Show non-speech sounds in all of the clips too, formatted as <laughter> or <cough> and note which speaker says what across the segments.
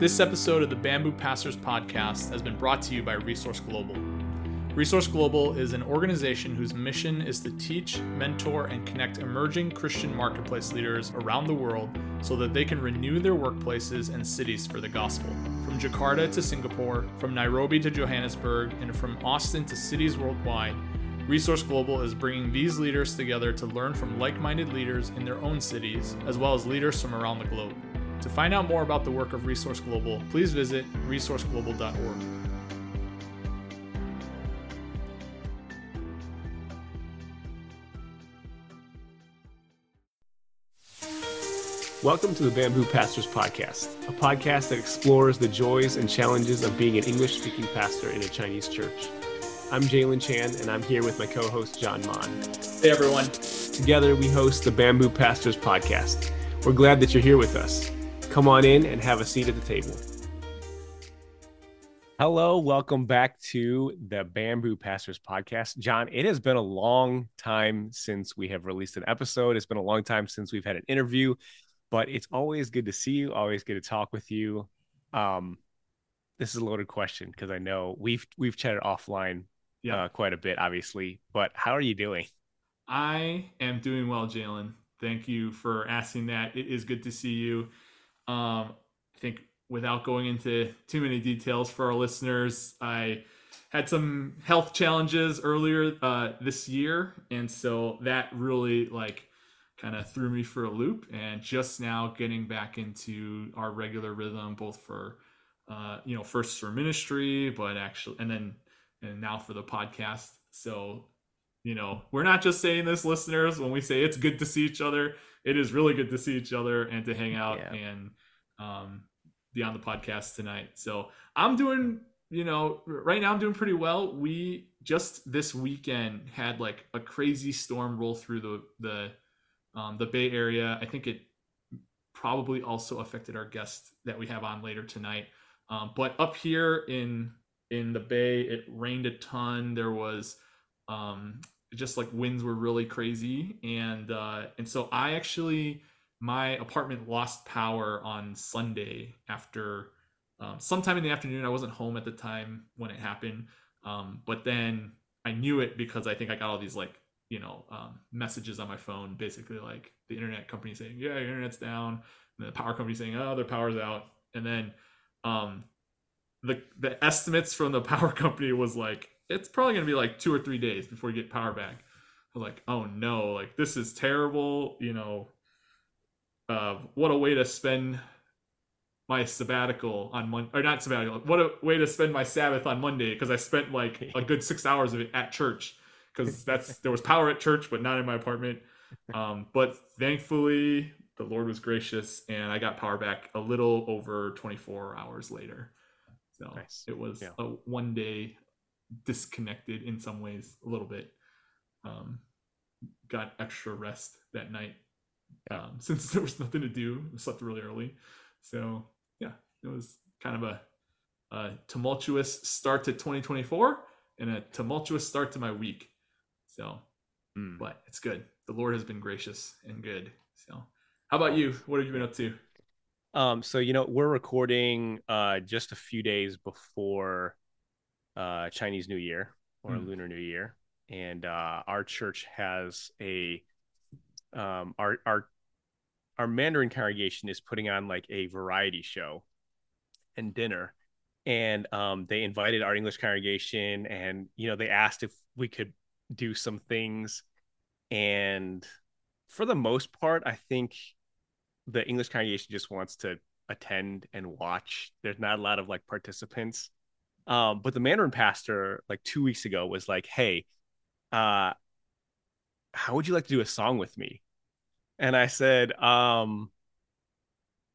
Speaker 1: This episode of the Bamboo Pastors Podcast has been brought to you by Resource Global. Resource Global is an organization whose mission is to teach, mentor, and connect emerging Christian marketplace leaders around the world so that they can renew their workplaces and cities for the gospel. From Jakarta to Singapore, from Nairobi to Johannesburg, and from Austin to cities worldwide, Resource Global is bringing these leaders together to learn from like minded leaders in their own cities, as well as leaders from around the globe. To find out more about the work of Resource Global, please visit resourceglobal.org.
Speaker 2: Welcome to the Bamboo Pastors Podcast, a podcast that explores the joys and challenges of being an English speaking pastor in a Chinese church. I'm Jalen Chan, and I'm here with my co host, John Mon.
Speaker 1: Hey, everyone.
Speaker 2: Together, we host the Bamboo Pastors Podcast. We're glad that you're here with us. Come on in and have a seat at the table. Hello, welcome back to the Bamboo Pastors Podcast. John, it has been a long time since we have released an episode. It's been a long time since we've had an interview, but it's always good to see you, always good to talk with you. Um, this is a loaded question because I know we've we've chatted offline yeah. uh, quite a bit, obviously. But how are you doing?
Speaker 1: I am doing well, Jalen. Thank you for asking that. It is good to see you. Um, I think without going into too many details for our listeners, I had some health challenges earlier uh, this year, and so that really like kind of threw me for a loop. And just now getting back into our regular rhythm, both for uh, you know first for ministry, but actually, and then and now for the podcast. So you know, we're not just saying this, listeners, when we say it's good to see each other it is really good to see each other and to hang out yeah. and um, be on the podcast tonight. So I'm doing, you know, right now I'm doing pretty well. We just this weekend had like a crazy storm roll through the the um, the Bay Area. I think it probably also affected our guest that we have on later tonight. Um, but up here in in the Bay, it rained a ton. There was um, just like winds were really crazy. And uh and so i actually my apartment lost power on sunday after um, sometime in the afternoon. I wasn't home at the time when it happened. Um, but then i knew it because i think i got all these like you know um, messages on my phone basically like the internet company saying yeah your internet's down. And the power company saying oh their power's out. And then um the the estimates from the <laughs> power company was like it's probably going to be like two or three days before you get power back. I was like, oh no, like this is terrible. You know, uh, what a way to spend my sabbatical on Monday, or not sabbatical. What a way to spend my Sabbath on Monday because I spent like a good six hours of it at church because <laughs> that's there was power at church, but not in my apartment. Um, but thankfully, the Lord was gracious, and I got power back a little over 24 hours later. So nice. it was yeah. a one day disconnected in some ways a little bit. Um, got extra rest that night um, <laughs> since there was nothing to do. I slept really early, so yeah, it was kind of a, a tumultuous start to 2024 and a tumultuous start to my week. So, mm. but it's good. The Lord has been gracious and good. So, how about you? What have you been up to?
Speaker 2: Um, so you know, we're recording uh just a few days before uh, Chinese New Year or mm. Lunar New Year, and uh, our church has a um, our our our Mandarin congregation is putting on like a variety show and dinner, and um, they invited our English congregation, and you know they asked if we could do some things, and for the most part, I think the English congregation just wants to attend and watch. There's not a lot of like participants um, but the Mandarin pastor, like two weeks ago, was like, "Hey, uh, how would you like to do a song with me?" And I said, um,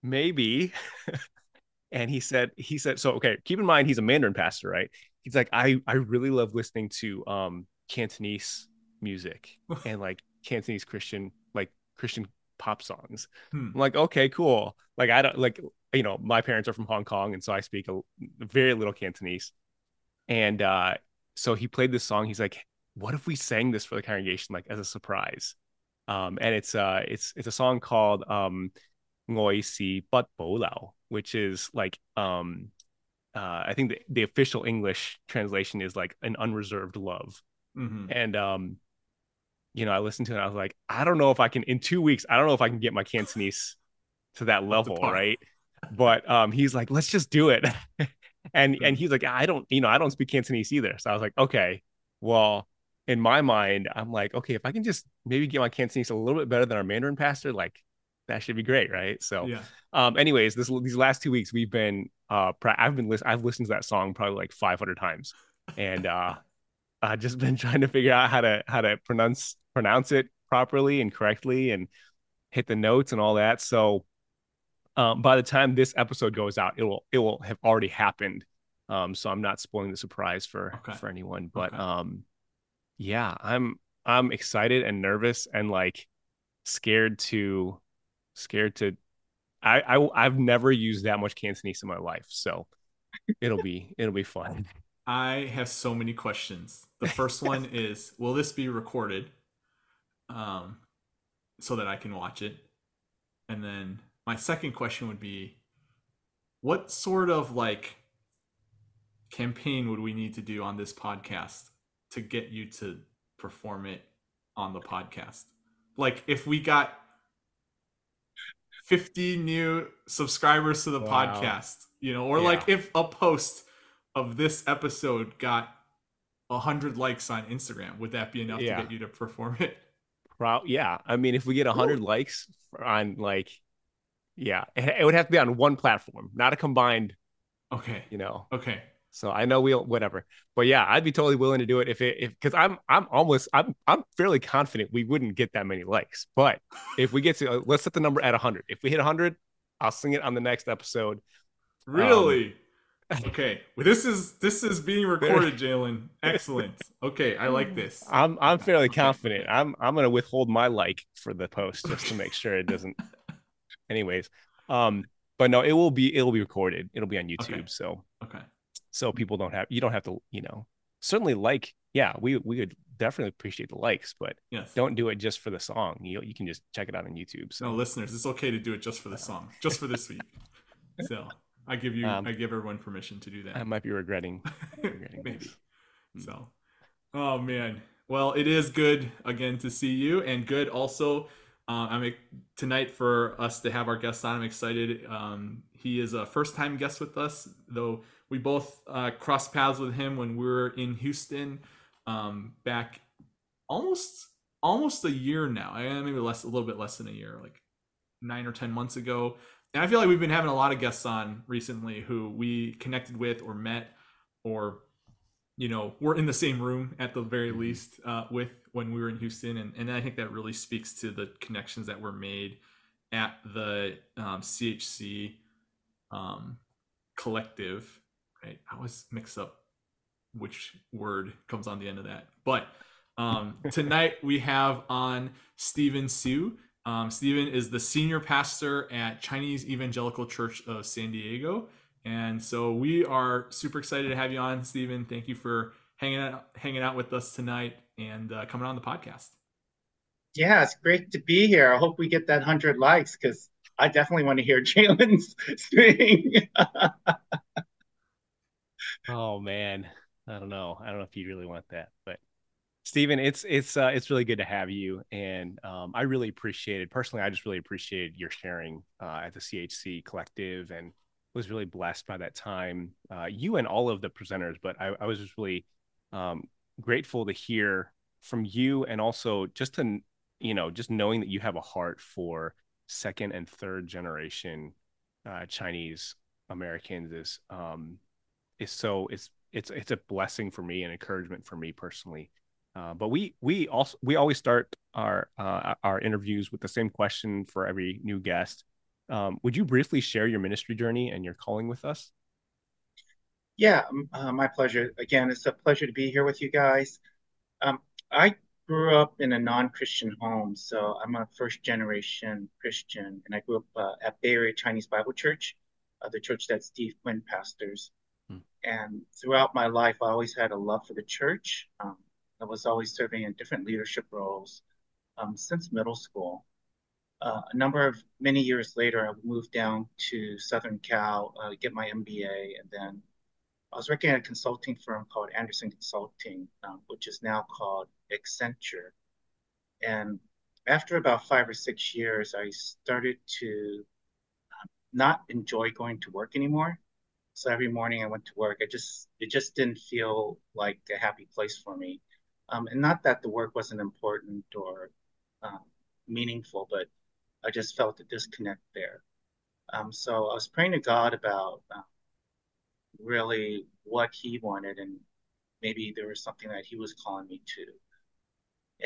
Speaker 2: "Maybe." <laughs> and he said, "He said, so okay. Keep in mind, he's a Mandarin pastor, right? He's like, I I really love listening to um Cantonese music <laughs> and like Cantonese Christian like Christian pop songs. Hmm. I'm like, okay, cool. Like I don't like you know, my parents are from Hong Kong, and so I speak a very little Cantonese. And uh, so he played this song. He's like, "What if we sang this for the congregation, like as a surprise?" Um, and it's uh, it's it's a song called um, ngoi si but bo lao, which is like um uh I think the, the official English translation is like an unreserved love.
Speaker 1: Mm-hmm.
Speaker 2: And um you know, I listened to it I was like, I don't know if I can in two weeks, I don't know if I can get my Cantonese to that level, right? But um he's like, let's just do it. <laughs> and and he's like, I don't, you know, I don't speak Cantonese either. So I was like, okay, well, in my mind, I'm like, okay, if I can just maybe get my Cantonese a little bit better than our Mandarin pastor, like that should be great, right? So,
Speaker 1: yeah.
Speaker 2: um, anyways, this these last two weeks we've been, uh, I've been list- I've listened to that song probably like 500 times, and uh, <laughs> I've just been trying to figure out how to how to pronounce pronounce it properly and correctly and hit the notes and all that. So, um, by the time this episode goes out, it will it will have already happened. Um, so I'm not spoiling the surprise for
Speaker 1: Okay.
Speaker 2: for anyone, but
Speaker 1: Okay.
Speaker 2: um, yeah, I'm I'm excited and nervous and like scared to scared to. I, I I've never used that much Cantonese in my life, so it'll be it'll be fun.
Speaker 1: I have so many questions. The first one <laughs> is Will this be recorded? Um, so that I can watch it. And then my second question would be What sort of like campaign would we need to do on this podcast to get you to perform it on the podcast? Like if we got 50 new subscribers to the
Speaker 2: Wow.
Speaker 1: podcast, you know, or
Speaker 2: Yeah.
Speaker 1: like if a post of this episode got 100 likes on Instagram, would that be enough
Speaker 2: Yeah.
Speaker 1: to get you to perform it?
Speaker 2: Pro- yeah, I mean, if we get hundred likes on like, yeah, it, it would have to be on one platform, not a combined,
Speaker 1: Okay.
Speaker 2: you know.
Speaker 1: Okay.
Speaker 2: So I know we'll whatever, but yeah, I'd be totally willing to do it if it if because I'm I'm almost I'm I'm fairly confident we wouldn't get that many likes, but <laughs> if we get to uh, let's set the number at hundred. If we hit hundred, I'll sing it on the next episode.
Speaker 1: Really? <laughs> okay. Well, this is this is being recorded, Jalen. <laughs> Excellent. Okay, I like this.
Speaker 2: I'm I'm fairly
Speaker 1: Okay.
Speaker 2: confident. I'm I'm gonna withhold my like for the post just to make sure it doesn't. Anyways, um, but no, it will be it'll be recorded. It'll be on YouTube,
Speaker 1: Okay.
Speaker 2: so
Speaker 1: Okay.
Speaker 2: so people don't have you don't have to you know certainly like yeah we we would definitely appreciate the likes, but
Speaker 1: Yes.
Speaker 2: don't do it just for the song. You you can just check it out on YouTube. So
Speaker 1: No, listeners, it's okay to do it just for the song, just for this week. <laughs> So I give you,
Speaker 2: Um,
Speaker 1: I give everyone permission to do that.
Speaker 2: I might be regretting <laughs> regretting
Speaker 1: Maybe.
Speaker 2: this. Mm.
Speaker 1: So, oh man. Well, it is good again to see you, and good also. Uh, I'm tonight for us to have our guest on. I'm excited. Um, he is a first time guest with us, though we both uh, crossed paths with him when we were in Houston um, back almost almost a year now. eh, Maybe less, a little bit less than a year, like nine or ten months ago. And I feel like we've been having a lot of guests on recently who we connected with or met or you know we're in the same room at the very
Speaker 2: Mhm.
Speaker 1: least uh, with when we were in Houston, and and I think that really speaks to the connections that were made at the um, CHC um, collective. Right, I always mix up which word comes on the end of that, but um, <laughs> tonight we have on Steven Siu. Um, Steven is the senior pastor at Chinese Evangelical Church of San Diego. And so we are super excited to have you on, Steven. Thank you for hanging out, hanging out with us tonight and uh, coming on the podcast.
Speaker 3: Yeah, it's great to be here. I hope we get that 100 likes because I definitely want to hear <laughs> Jalen's sing. <laughs>
Speaker 2: Oh man, I don't know. I don't know if you really want that, but Steven, it's it's uh, it's really good to have you, and um, I really appreciated personally. I just really appreciated your sharing uh, at the CHC collective, and was really blessed by that time. Uh, you and all of the presenters, but I, I was just really um, grateful to hear from you, and also just to you know just knowing that you have a heart for second and third generation uh, Chinese Americans is um, is so it's it's it's a blessing for me and encouragement for me personally. Uh, but we we also we always start our uh, our interviews with the same question for every new guest. Um, would you briefly share your ministry journey and your calling with us?
Speaker 3: Yeah, uh, my pleasure. Again, it's a pleasure to be here with you guys. Um, I grew up in a non-Christian home, so I'm a first-generation Christian, and I grew up uh, at Bay Area Chinese Bible Church, uh, the church that Steve Quinn pastors.
Speaker 2: Hmm.
Speaker 3: And throughout my life, I always had a love for the church. Um, I was always serving in different leadership roles um, since middle school. uh, a number of many years later, I moved down to Southern Cal, uh, get my MBA, and then I was working at a consulting firm called Andersen Consulting, um, which is now called Accenture. And after about five or six years, I started to um, not enjoy going to work anymore. So every morning I went to work. I just it just didn't feel like a happy place for me. Um, and not that the work wasn't important or um, meaningful, but I just felt a disconnect there. Um, so I was praying to God about uh, really what He wanted, and maybe there was something that He was calling me to.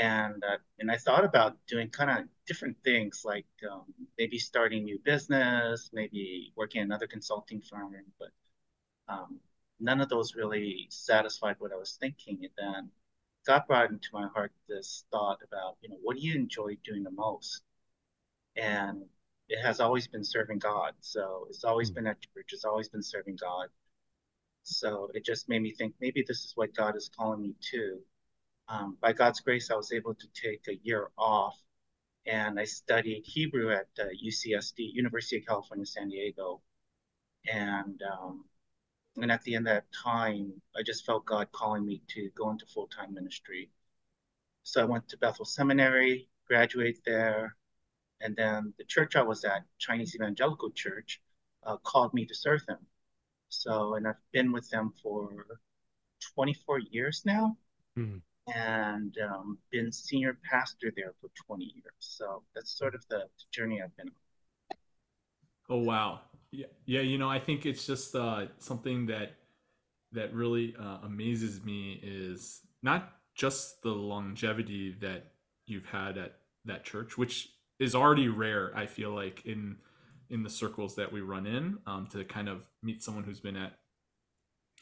Speaker 3: And uh, and I thought about doing kind of different things, like um, maybe starting new business, maybe working in another consulting firm, but um, none of those really satisfied what I was thinking. And then God brought into my heart this thought about, you know, what do you enjoy doing the most? And it has always been serving God. So it's always mm-hmm. been at church. It's always been serving God. So it just made me think maybe this is what God is calling me to. Um, by God's grace, I was able to take a year off and I studied Hebrew at uh, UCSD, University of California, San Diego. And um, and at the end of that time, I just felt God calling me to go into full time ministry. So I went to Bethel Seminary, graduated there, and then the church I was at, Chinese Evangelical Church, uh, called me to serve them. So, and I've been with them for 24 years now, mm-hmm. and um, been senior pastor there for 20 years. So that's sort of the, the journey I've been on.
Speaker 1: Oh wow! Yeah, yeah. You know, I think it's just uh, something that that really uh, amazes me is not just the longevity that you've had at that church, which is already rare. I feel like in in the circles that we run in um, to kind of meet someone who's been at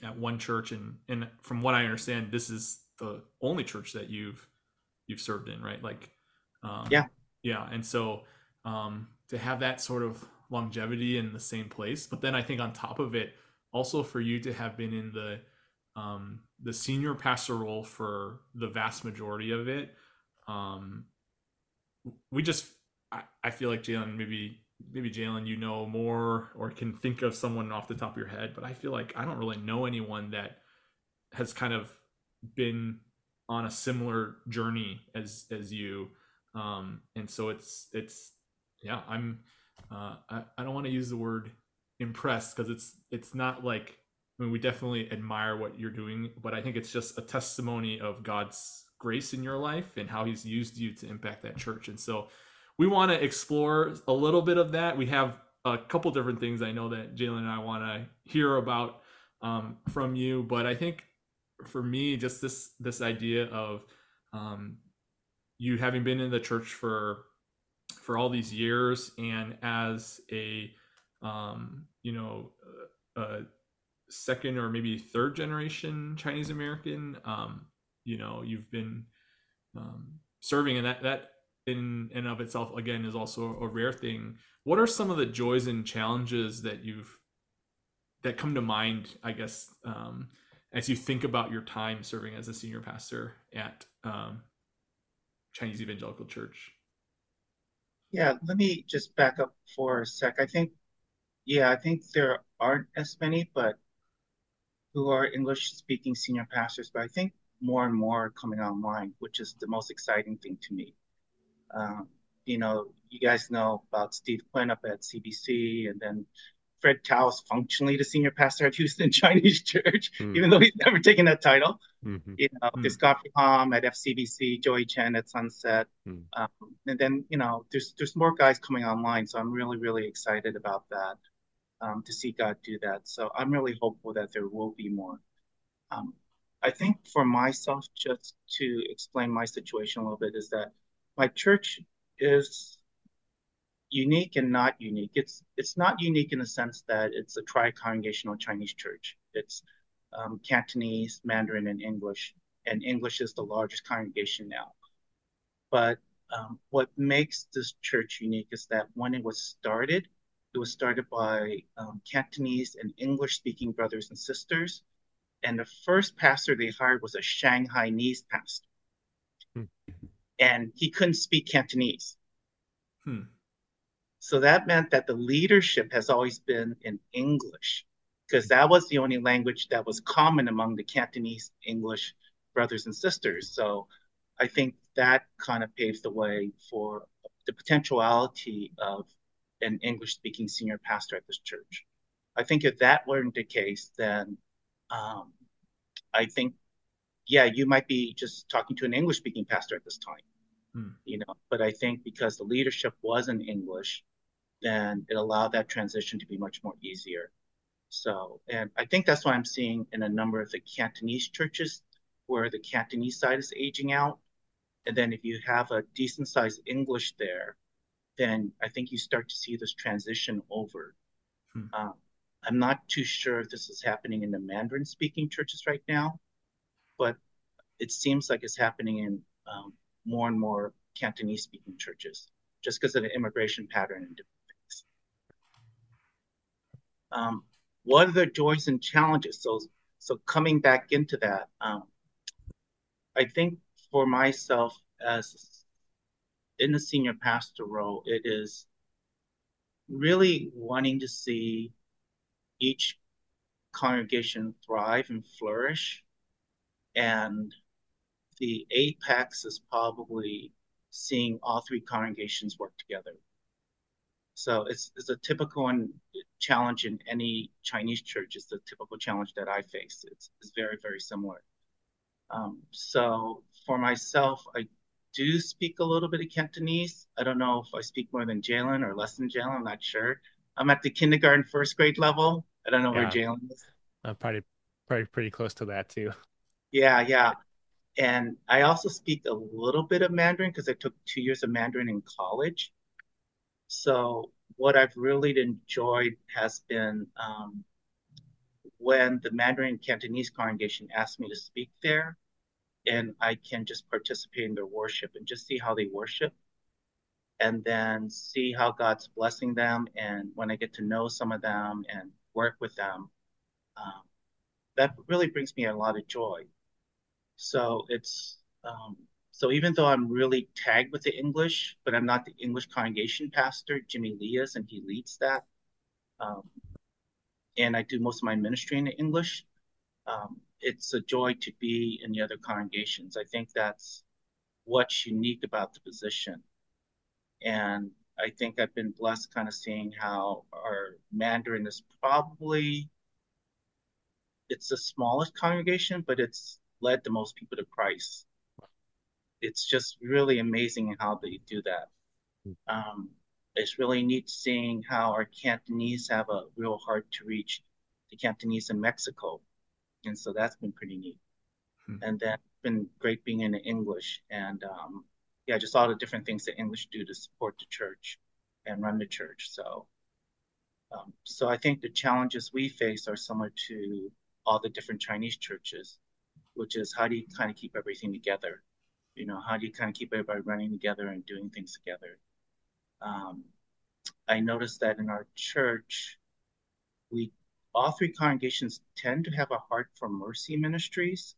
Speaker 1: at one church and and from what I understand, this is the only church that you've you've served in, right? Like,
Speaker 3: um, yeah,
Speaker 1: yeah. And so um, to have that sort of longevity in the same place. But then I think on top of it, also for you to have been in the um, the senior pastor role for the vast majority of it, um, we just I, I feel like Jalen maybe maybe Jalen you know more or can think of someone off the top of your head, but I feel like I don't really know anyone that has kind of been on a similar journey as as you um and so it's it's yeah i'm uh, I, I don't want to use the word impressed because it's it's not like I mean we definitely admire what you're doing, but I think it's just a testimony of God's grace in your life and how He's used you to impact that church. And so we want to explore a little bit of that. We have a couple different things I know that Jalen and I want to hear about um, from you, but I think for me, just this this idea of um, you having been in the church for for all these years and as a um, you know a second or maybe third generation Chinese American um, you know you've been um, serving and that that in and of itself again is also a rare thing what are some of the joys and challenges that you've that come to mind i guess um, as you think about your time serving as a senior pastor at um, chinese evangelical church
Speaker 3: yeah, let me just back up for a sec. I think, yeah, I think there aren't as many, but who are English speaking senior pastors, but I think more and more coming online, which is the most exciting thing to me. Um, you know, you guys know about Steve Quinn up at CBC, and then Fred Tao is functionally the senior pastor at Houston <laughs> Chinese Church, mm. even though he's never taken that title. Mm-hmm. You know, mm. Godfrey Hom at FCBC, Joey Chen at Sunset, mm. um, and then you know, there's there's more guys coming online. So I'm really really excited about that um, to see God do that. So I'm really hopeful that there will be more. Um, I think for myself, just to explain my situation a little bit, is that my church is unique and not unique. It's it's not unique in the sense that it's a tri-congregational Chinese church. It's um, Cantonese, Mandarin, and English, and English is the largest congregation now. But um, what makes this church unique is that when it was started, it was started by um, Cantonese and English-speaking brothers and sisters, and the first pastor they hired was a Shanghainese pastor, hmm. And he couldn't speak Cantonese. Hmm. So that meant that the leadership has always been in English because that was the only language that was common among the Cantonese English brothers and sisters. So I think that kind of paves the way for the potentiality of an English speaking senior pastor at this church. I think if that weren't the case, then um, I think, yeah, you might be just talking to an English speaking pastor at this time, hmm. you know. But I think because the leadership was in English, then it allowed that transition to be much more easier. So, and I think that's what I'm seeing in a number of the Cantonese churches where the Cantonese side is aging out. And then if you have a decent sized English there, then I think you start to see this transition over. Hmm. Um, I'm not too sure if this is happening in the Mandarin speaking churches right now, but it seems like it's happening in um, more and more Cantonese speaking churches just because of the immigration pattern and different things. Um, what are the joys and challenges? So, so coming back into that, um, I think for myself as in the senior pastor role, it is really wanting to see each congregation thrive and flourish. And the apex is probably seeing all three congregations work together. So it's, it's a typical and challenge in any Chinese church. It's the typical challenge that I face. It's, it's very, very similar. Um, so for myself, I do speak a little bit of Cantonese. I don't know if I speak more than Jalen or less than Jalen. I'm not sure. I'm at the kindergarten, first grade level. I don't know yeah. where Jalen is.
Speaker 2: I'm probably probably pretty close to that too.
Speaker 3: Yeah, yeah. And I also speak a little bit of Mandarin because I took two years of Mandarin in college. So what I've really enjoyed has been um, when the Mandarin Cantonese congregation asked me to speak there, and I can just participate in their worship and just see how they worship and then see how God's blessing them. And when I get to know some of them and work with them, um, that really brings me a lot of joy. So it's um, so even though I'm really tagged with the English, but I'm not the English congregation pastor, Jimmy Lee is, and he leads that. Um, and I do most of my ministry in the English. Um, it's a joy to be in the other congregations. I think that's what's unique about the position. And I think I've been blessed kind of seeing how our Mandarin is probably it's the smallest congregation, but it's led the most people to Christ. It's just really amazing how they do that. Um, it's really neat seeing how our Cantonese have a real heart to reach the Cantonese in Mexico. And so that's been pretty neat. Hmm. And that's been great being in English and um, yeah, just all the different things that English do to support the church and run the church. So, um, so I think the challenges we face are similar to all the different Chinese churches, which is how do you kind of keep everything together? You know, how do you kind of keep everybody running together and doing things together? Um, I noticed that in our church, we all three congregations tend to have a heart for mercy ministries.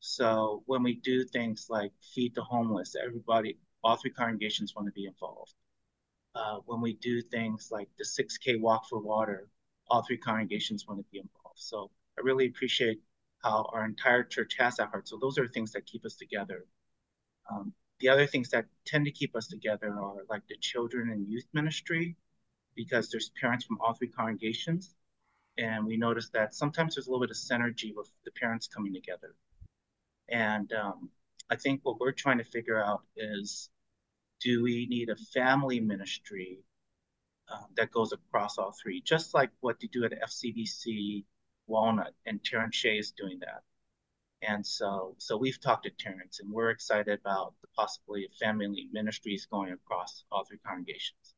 Speaker 3: So when we do things like feed the homeless, everybody, all three congregations want to be involved. Uh, when we do things like the 6K walk for water, all three congregations want to be involved. So I really appreciate how our entire church has that heart. So those are things that keep us together. Um, the other things that tend to keep us together are like the children and youth ministry, because there's parents from all three congregations. And we notice that sometimes there's a little bit of synergy with the parents coming together. And um, I think what we're trying to figure out is do we need a family ministry uh, that goes across all three, just like what they do at FCBC Walnut, and Terrence Shea is doing that. And so, so we've talked to Terrence, and we're excited about the possibility of family ministries going across all three congregations.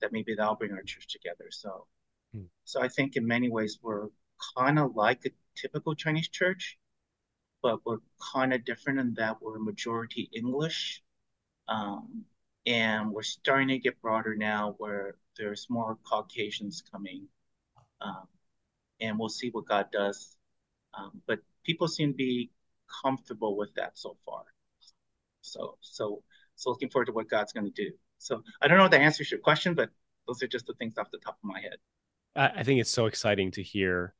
Speaker 3: That maybe that'll bring our church together. So, hmm. so I think in many ways we're kind of like a typical Chinese church, but we're kind of different in that we're majority English. Um, and we're starting to get broader now where there's more Caucasians coming. Um, and we'll see what God does. Um, but people seem to be comfortable with that so far. So, so, so looking forward to what God's going to do. So I don't know if that answers your question, but those are just the things off the top of my head.
Speaker 2: I, think it's so exciting to hear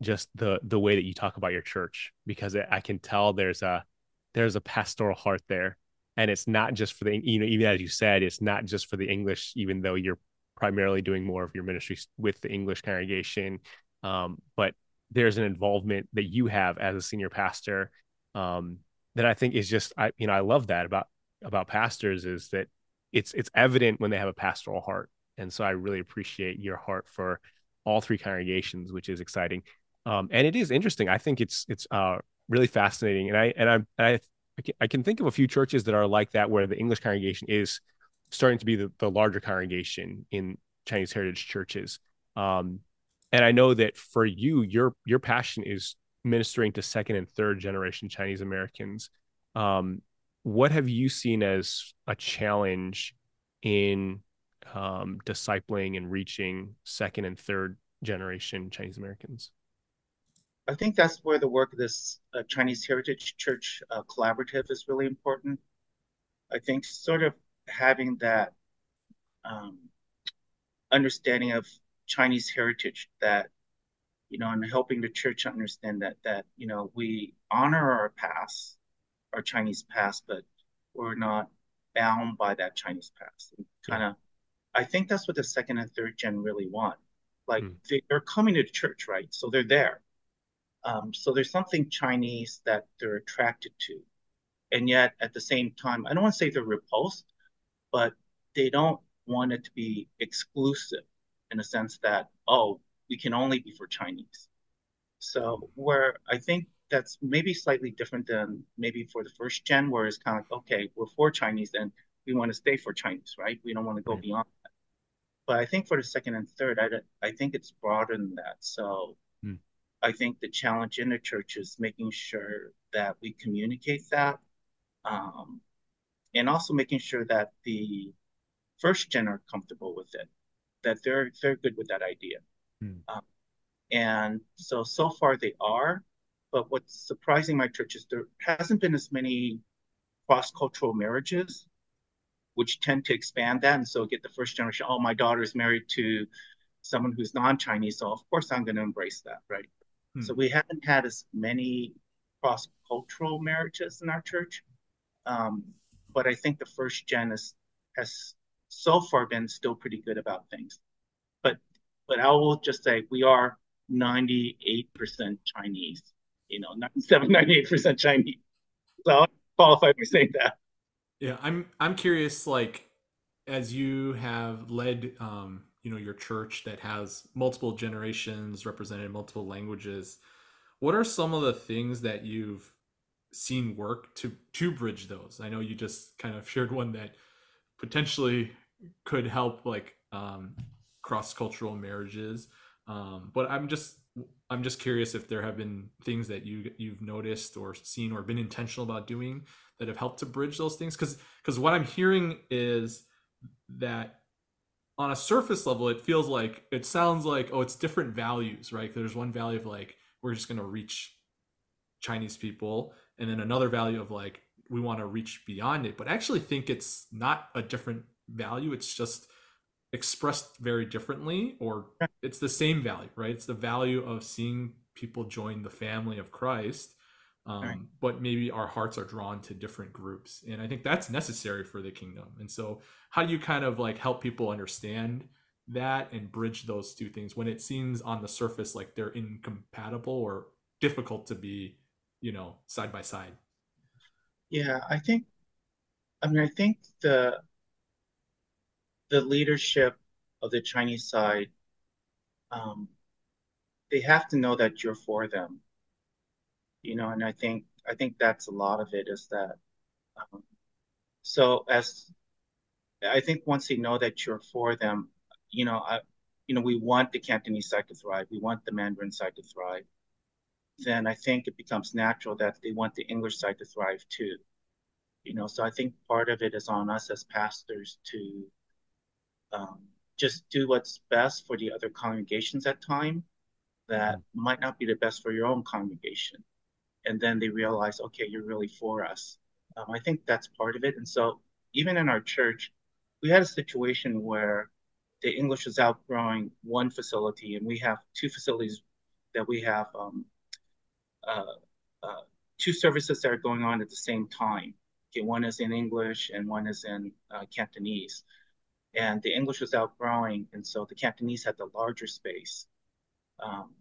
Speaker 2: just the the way that you talk about your church because I can tell there's a there's a pastoral heart there and it's not just for the you know even as you said it's not just for the english even though you're primarily doing more of your ministry with the english congregation um, but there's an involvement that you have as a senior pastor um, that i think is just i you know i love that about about pastors is that it's it's evident when they have a pastoral heart. And so i really appreciate your heart for all three congregations which is exciting. Um, and it is interesting. I think it's it's uh, really fascinating. And i and i i I can, think of a few churches that are like that where the English congregation is starting to be the, the larger congregation in Chinese heritage churches. Um, and I know that for you, your your passion is ministering to second and third generation Chinese Americans. Um, what have you seen as a challenge in um, discipling and reaching second and third generation Chinese Americans?
Speaker 3: I think that's where the work of this uh, Chinese Heritage Church uh, collaborative is really important. I think sort of having that um, understanding of Chinese heritage that, you know, and helping the church understand that, that, you know, we honor our past, our Chinese past, but we're not bound by that Chinese past. Kind of, I think that's what the second and third gen really want. Like mm. they, they're coming to the church, right? So they're there um, so there's something Chinese that they're attracted to. And yet at the same time, I don't want to say they're repulsed, but they don't want it to be exclusive in a sense that, oh, we can only be for Chinese. So where I think that's maybe slightly different than maybe for the first gen, where it's kind of like, okay, we're for Chinese and we want to stay for Chinese, right? We don't want to go right. beyond that. But I think for the second and third, I, I think it's broader than that. So I think the challenge in the church is making sure that we communicate that, um, and also making sure that the first gen are comfortable with it, that they're they're good with that idea. Hmm. Um, and so so far they are, but what's surprising my church is there hasn't been as many cross cultural marriages, which tend to expand that, and so get the first generation. Oh, my daughter is married to someone who's non-Chinese, so of course I'm going to embrace that, right? Hmm. So we haven't had as many cross cultural marriages in our church. Um, but I think the first gen is, has so far been still pretty good about things. But but I will just say we are 98% Chinese, you know, 97, <laughs> 98% Chinese. So I'll qualify by saying that.
Speaker 1: Yeah, I'm I'm curious, like as you have led um, you know your church that has multiple generations represented multiple languages what are some of the things that you've seen work to to bridge those i know you just kind of <laughs> shared one that potentially could help like um, cross-cultural marriages um, but i'm just i'm just curious if there have been things that you you've noticed or seen or been intentional about doing that have helped to bridge those things because because what i'm hearing is that on a surface level, it feels like it sounds like oh, it's different values, right? There's one value of like we're just going to reach Chinese people, and then another value of like we want to reach beyond it. But I actually think it's not a different value. It's just expressed very differently, or it's the same value, right? It's the value of seeing people join the family of Christ um, right. but maybe our hearts are drawn to different groups and i think that's necessary for the kingdom and so how do you kind of like help people understand that and bridge those two things when it seems on the surface like they're incompatible or difficult to be you know side by side
Speaker 3: yeah i think i mean i think the the leadership of the chinese side um, they have to know that you're for them you know, and I think I think that's a lot of it is that. Um, so as I think once they know that you're for them, you know, I, you know, we want the Cantonese side to thrive. We want the Mandarin side to thrive. Then I think it becomes natural that they want the English side to thrive too. You know, so I think part of it is on us as pastors to um, just do what's best for the other congregations at time that might not be the best for your own congregation and then they realize, okay, you're really for us. Um, I think that's part of it. And so even in our church, we had a situation where the English was outgrowing one facility, and we have two facilities that we have um, uh, uh, two services that are going on at the same time. Okay, one is in English and one is in uh, Cantonese. And the English was outgrowing, and so the Cantonese had the larger space. Um,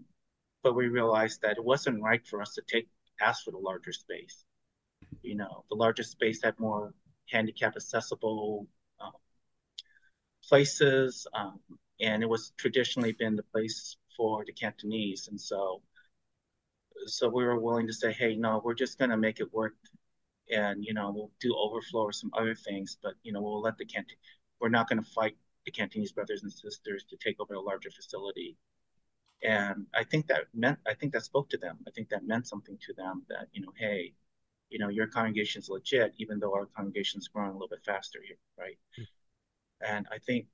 Speaker 3: but we realized that it wasn't right for us to take ask for the larger space. You know, the larger space had more handicap accessible um, places, um, and it was traditionally been the place for the Cantonese, and so so we were willing to say, hey, no, we're just gonna make it work, and you know we'll do overflow or some other things, but you know we'll let the Cant we're not gonna fight the Cantonese brothers and sisters to take over a larger facility. And I think that meant I think that spoke to them. I think that meant something to them that you know, hey, you know, your congregation's legit, even though our congregation's growing a little bit faster here, right? Mm-hmm. And I think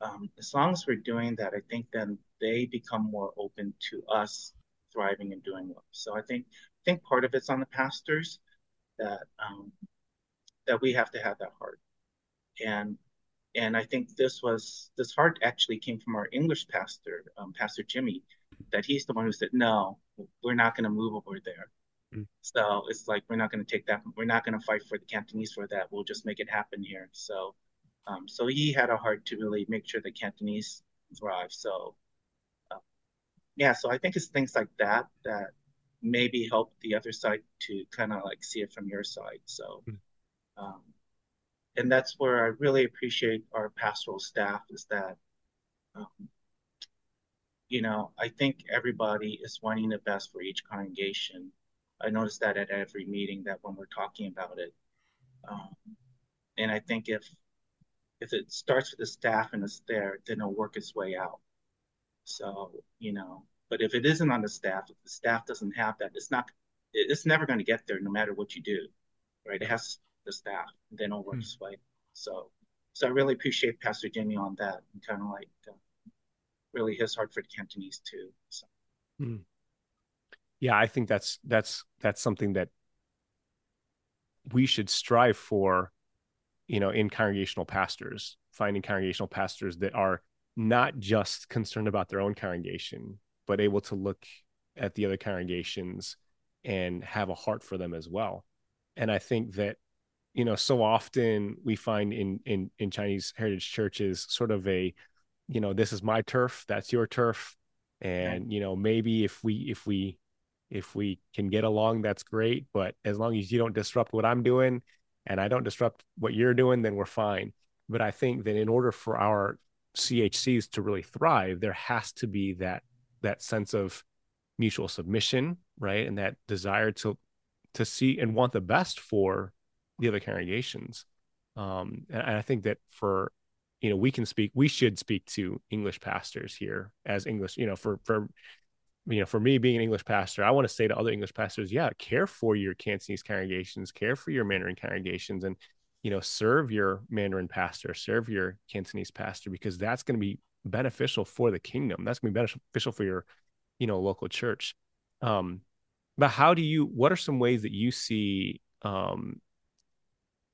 Speaker 3: um, as long as we're doing that, I think then they become more open to us thriving and doing well. So I think I think part of it's on the pastors that um, that we have to have that heart, and and I think this was this heart actually came from our English pastor, um, Pastor Jimmy, that he's the one who said, no, we're not going to move over there. Mm. So it's like we're not going to take that. We're not going to fight for the Cantonese for that. We'll just make it happen here. So, um, so he had a heart to really make sure the Cantonese thrive. So yeah, so I think it's things like that that maybe help the other side to kind of like see it from your side. So, mm. um, and that's where I really appreciate our pastoral staff is that, um, you know, I think everybody is wanting the best for each congregation. I notice that at every meeting that when we're talking about it, um, and I think if if it starts with the staff and it's there, then it'll work its way out. So, you know, but if it isn't on the staff, if the staff doesn't have that, it's not, it's never going to get there no matter what you do, right? It has the staff, then it'll work its way. So, so I really appreciate Pastor Jimmy on that and kind of like uh, really his heart for the Cantonese too. So.
Speaker 2: Hmm. Yeah, I think that's that's that's something that we should strive for, you know, in congregational pastors, finding congregational pastors that are not just concerned about their own congregation, but able to look at the other congregations and have a heart for them as well. And I think that, you know, so often we find in in in Chinese heritage churches sort of a, you know, this is my turf, that's your turf. And, right. you know, maybe if we if we if we can get along, that's great. But as long as you don't disrupt what I'm doing and I don't disrupt what you're doing, then we're fine. But I think that in order for our CHCs to really thrive, there has to be that that sense of mutual submission, right, and that desire to to see and want the best for the other congregations. Um, and, I think that for you know we can speak, we should speak to English pastors here as English. You know, for for you know, for me being an English pastor, I want to say to other English pastors, yeah, care for your Cantonese congregations, care for your Mandarin congregations, and you know, serve your Mandarin pastor, serve your Cantonese pastor, because that's going to be beneficial for the kingdom. That's going to be beneficial for your, you know, local church. Um, but how do you? What are some ways that you see um,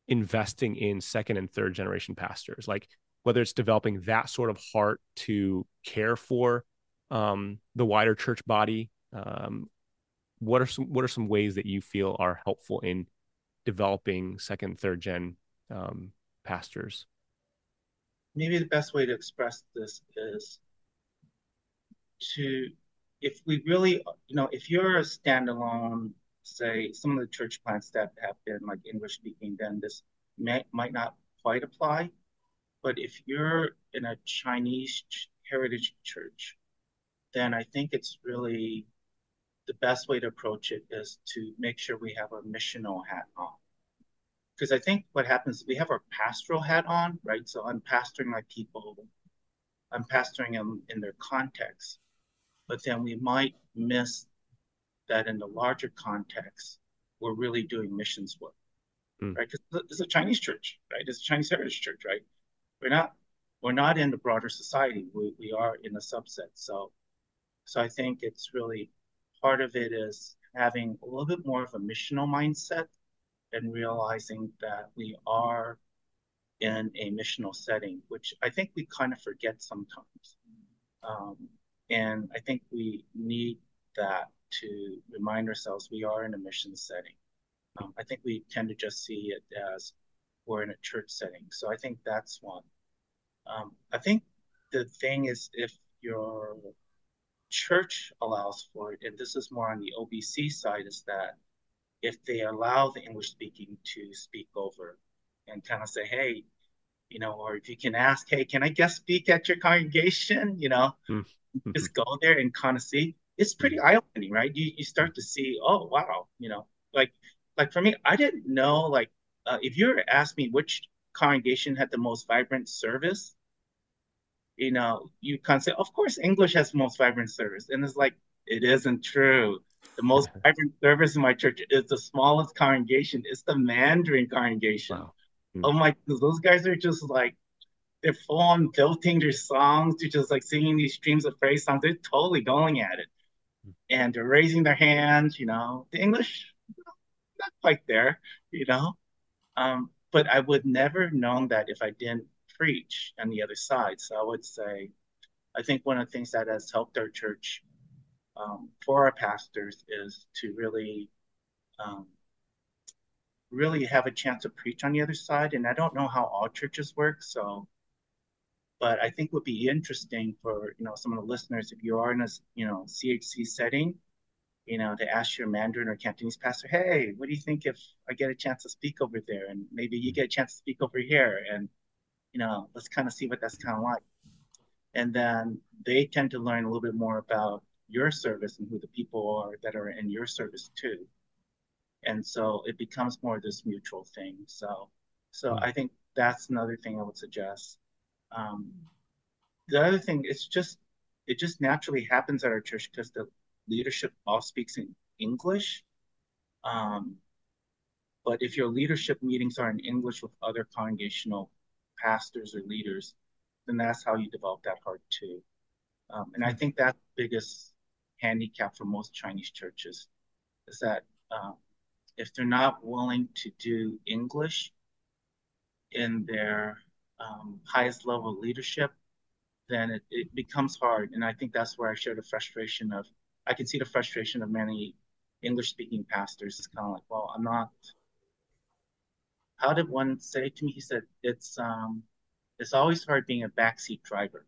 Speaker 2: investing in second and third generation pastors? Like whether it's developing that sort of heart to care for um, the wider church body. Um, what are some What are some ways that you feel are helpful in developing second, third gen um, pastors?
Speaker 3: maybe the best way to express this is to if we really you know if you're a standalone say some of the church plants that have been like english speaking then this may, might not quite apply. But if you're in a chinese heritage church then i think it's really the best way to approach it is to make sure we have a missional hat on. Because I think what happens we have our pastoral hat on, right? So I'm pastoring my people, I'm pastoring them in their context, but then we might miss that in the larger context, we're really doing missions work, mm. right? Because it's a Chinese church, right? It's a Chinese heritage church, right? We're not we're not in the broader society. We we are in a subset. So so I think it's really part of it is having a little bit more of a missional mindset and realizing that we are in a missional setting, which I think we kind of forget sometimes. Um, and I think we need that to remind ourselves we are in a mission setting. Um, I think we tend to just see it as we're in a church setting. So I think that's one. Um, I think the thing is if your church allows for it, and this is more on the OBC side, is that if they allow the English speaking to speak over and kind of say, hey, you know, or if you can ask, hey, can I guest speak at your congregation? You know, mm-hmm. just go there and kind of see. It's pretty eye opening, right? You you start to see, oh wow, you know, like like for me, I didn't know like uh, if you were asked me which congregation had the most vibrant service, you know, you of say, of course, English has the most vibrant service, and it's like it isn't true. The most <laughs> vibrant service in my church is the smallest congregation. It's the Mandarin congregation. Wow. Mm-hmm. Oh my, those guys are just like they're full on belting their songs. They're just like singing these streams of praise songs. They're totally going at it. And they're raising their hands. You know, the English not quite there. You know, um, but I would never known that if I didn't preach on the other side. So I would say, I think one of the things that has helped our church um, for our pastors is to really, um, really have a chance to preach on the other side. And I don't know how all churches work, so, but I think would be interesting for you know some of the listeners if you are in a you know CHC setting, you know, to ask your Mandarin or Cantonese pastor, hey, what do you think if I get a chance to speak over there, and maybe you get a chance to speak over here, and you know, let's kind of see what that's kind of like. And then they tend to learn a little bit more about your service and who the people are that are in your service too. And so it becomes more of this mutual thing. So, so mm-hmm. I think that's another thing I would suggest. Um, the other thing, it's just it just naturally happens at our church because the leadership all speaks in English. Um, but if your leadership meetings are in English with other congregational pastors or leaders, then that's how you develop that heart too. Um, and I think that's the biggest handicap for most Chinese churches is that uh, if they're not willing to do English in their um, highest level of leadership, then it, it becomes hard. And I think that's where I share the frustration of, I can see the frustration of many English speaking pastors. It's kind of like, well, I'm not how did one say to me? He said, "It's um, it's always hard being a backseat driver,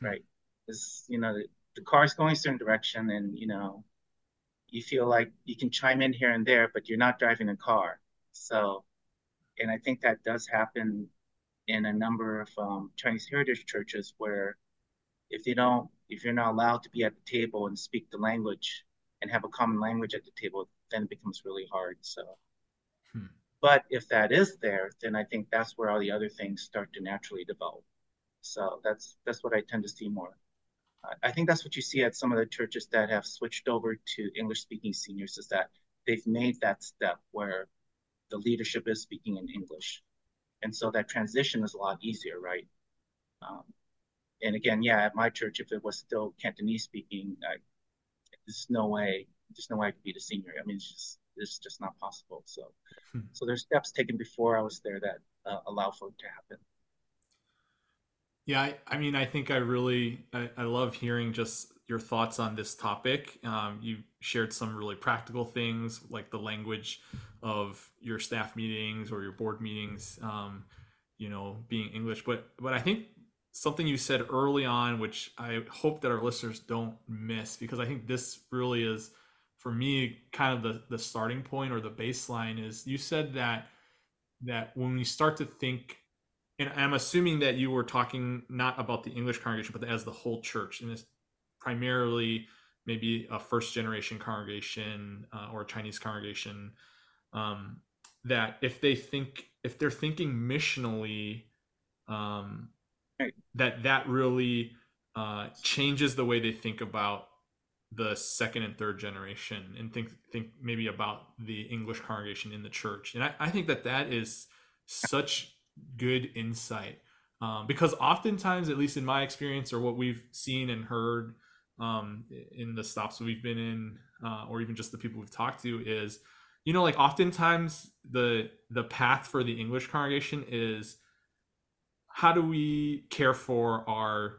Speaker 3: right? It's you know the, the car's going a certain direction, and you know you feel like you can chime in here and there, but you're not driving a car. So, and I think that does happen in a number of um, Chinese heritage churches where if they don't, if you're not allowed to be at the table and speak the language and have a common language at the table, then it becomes really hard. So. Hmm. But if that is there, then I think that's where all the other things start to naturally develop. So that's that's what I tend to see more. I think that's what you see at some of the churches that have switched over to English-speaking seniors is that they've made that step where the leadership is speaking in English, and so that transition is a lot easier, right? Um, and again, yeah, at my church, if it was still Cantonese speaking, I, there's no way, there's no way I could be the senior. I mean, it's just it's just not possible. So, hmm. so there's steps taken before I was there that uh, allow for it to happen.
Speaker 1: Yeah, I, I mean, I think I really, I, I, love hearing just your thoughts on this topic. Um, you shared some really practical things like the language of your staff meetings or your board meetings, um, you know, being English. But, but I think something you said early on, which I hope that our listeners don't miss, because I think this really is for me kind of the the starting point or the baseline is you said that that when we start to think and i'm assuming that you were talking not about the english congregation but as the whole church and primarily maybe a first generation congregation uh, or a chinese congregation um, that if they think if they're thinking missionally um, that that really uh, changes the way they think about the second and third generation and think think maybe about the English congregation in the church. And I, I think that that is such good insight um, because oftentimes, at least in my experience or what we've seen and heard um, in the stops we've been in, uh, or even just the people we've talked to, is you know like oftentimes the the path for the english congregation is how do we care for our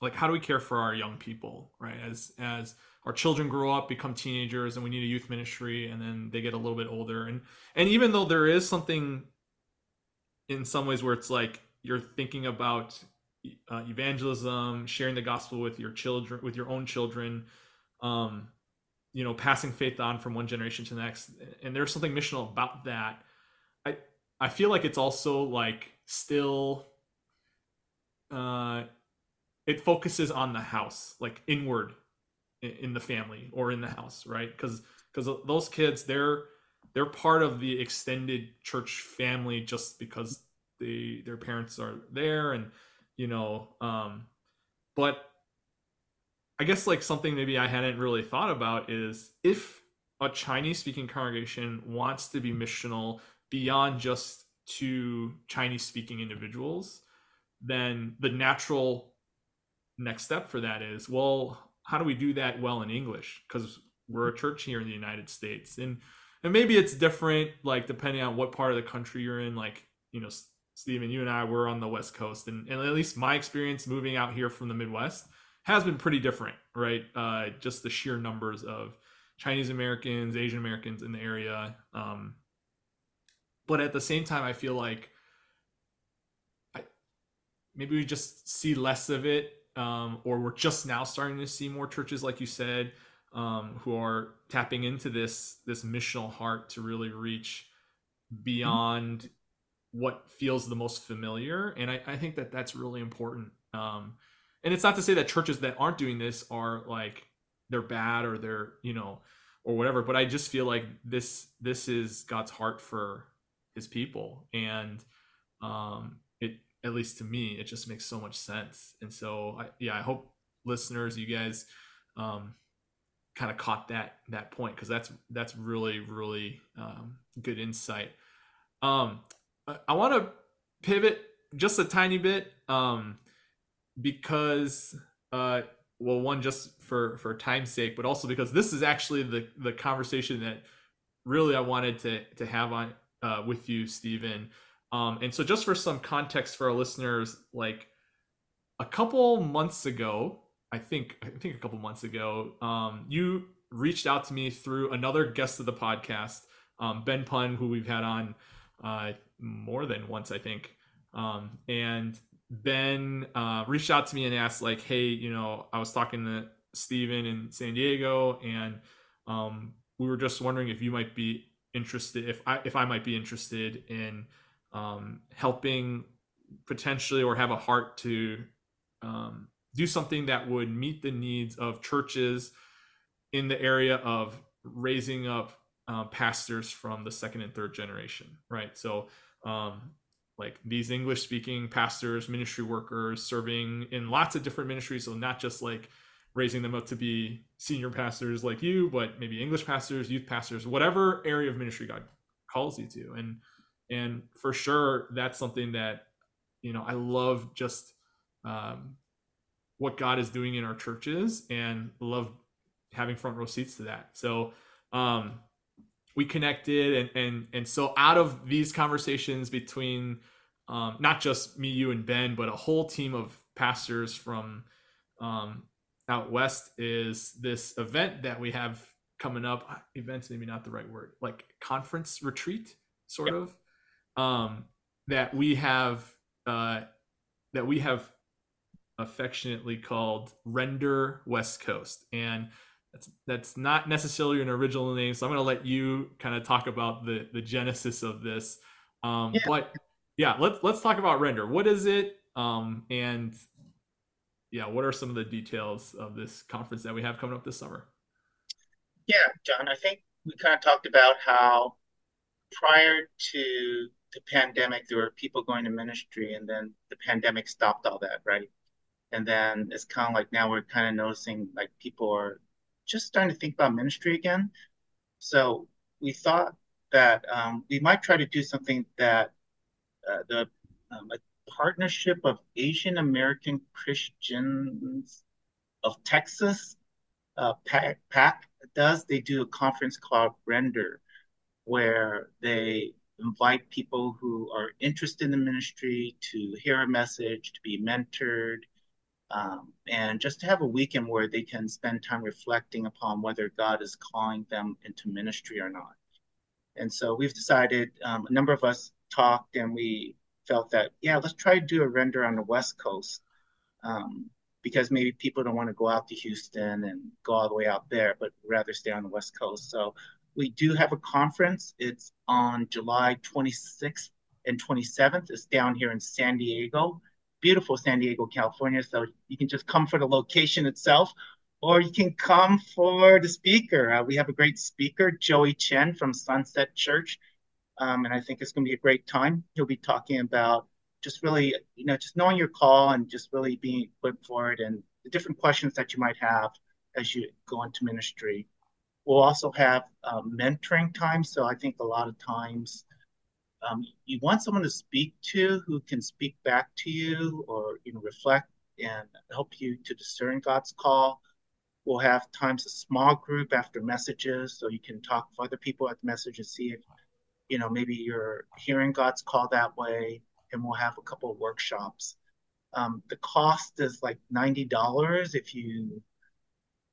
Speaker 1: like how do we care for our young people right? As as our children grow up become teenagers and we need a youth ministry and then they get a little bit older. And and even though there is something in some ways where it's like you're thinking about uh, evangelism sharing the gospel with your children with your own children um you know passing faith on from one generation to the next. And there's something missional about that. I i feel like it's also like still uh it focuses on the house like inward in the family or in the house right? Because because those kids they're they're part of the extended church family just because they their parents are there and you know um but i guess like something maybe i hadn't really thought about is if a chinese speaking congregation wants to be missional beyond just to chinese speaking individuals then the natural next step for that is well how do we do that well in english? Because we're a church here in the united states and and maybe it's different like depending on what part of the country you're in like you know steven you and i were on the west coast and, and at least my experience moving out here from the midwest has been pretty different right uh, just the sheer numbers of chinese americans asian americans in the area um, but at the same time i feel like I, maybe we just see less of it um, or we're just now starting to see more churches, like you said, um, who are tapping into this this missional heart to really reach beyond mm-hmm. What feels the most familiar. And I, I think that that's really important. Um, and it's not to say that churches that aren't doing this are like they're bad or they're you know or whatever. But I just feel like this this is God's heart for His people, and um, it at least to me, it just makes so much sense. And so, I, yeah, I hope listeners, you guys, um, kind of caught that that point because that's that's really really um, good insight. Um, I, want to pivot just a tiny bit um, because, uh, well, one just for for time's sake, but also because this is actually the the conversation that really I wanted to to have on uh, with you, Steven. Um, and so, just for some context for our listeners, like a couple months ago, I think I think a couple months ago, um, you reached out to me through another guest of the podcast, um, Ben Pun, who we've had on uh, more than once, I think. Um, and Ben uh, reached out to me and asked, like, "Hey, you know, I was talking to Steven in San Diego, and um, we were just wondering if you might be interested, if I if I might be interested in." um, helping potentially or have a heart to um, do something that would meet the needs of churches in the area of raising up uh, pastors from the second and third generation, right? So, um, like these English speaking pastors, ministry workers serving in lots of different ministries. So, not just like raising them up to be senior pastors like you, but maybe English pastors, youth pastors, whatever area of ministry God calls you to. And and for sure that's something that you know i love just um, what god is doing in our churches and love having front row seats to that so um, we connected and and and so out of these conversations between um, not just me you and ben but a whole team of pastors from um, out west is this event that we have coming up events maybe not the right word like conference retreat sort yep. of um, that we have uh, that we have affectionately called Render West Coast, and that's that's not necessarily an original name. So I'm going to let you kind of talk about the the genesis of this. Um, yeah. But yeah, let's let's talk about Render. What is it? Um, and yeah, what are some of the details of this conference that we have coming up this summer?
Speaker 3: Yeah, John, I think we kind of talked about how prior to the pandemic, there were people going to ministry, and then the pandemic stopped all that, right? And then it's kind of like now we're kind of noticing like people are just starting to think about ministry again. So we thought that um, we might try to do something that uh, the um, a partnership of Asian American Christians of Texas, uh, PAC, PAC does. They do a conference called Render where they invite people who are interested in the ministry to hear a message, to be mentored, um, and just to have a weekend where they can spend time reflecting upon whether God is calling them into ministry or not. And so we've decided, um, a number of us talked and we felt that, yeah, let's try to do a render on the West Coast. Um, because maybe people don't want to go out to Houston and go all the way out there, but rather stay on the West Coast. So we do have a conference. It's on July 26th and 27th. It's down here in San Diego, beautiful San Diego, California. So you can just come for the location itself, or you can come for the speaker. Uh, we have a great speaker, Joey Chen from Sunset Church. Um, and I think it's going to be a great time. He'll be talking about just really, you know, just knowing your call and just really being equipped for it and the different questions that you might have as you go into ministry. We'll also have um, mentoring time. So I think a lot of times um, you want someone to speak to who can speak back to you or, you know, reflect and help you to discern God's call. We'll have times a small group after messages so you can talk with other people at the message and see if, you know, maybe you're hearing God's call that way and we'll have a couple of workshops. Um, the cost is like ninety dollars if you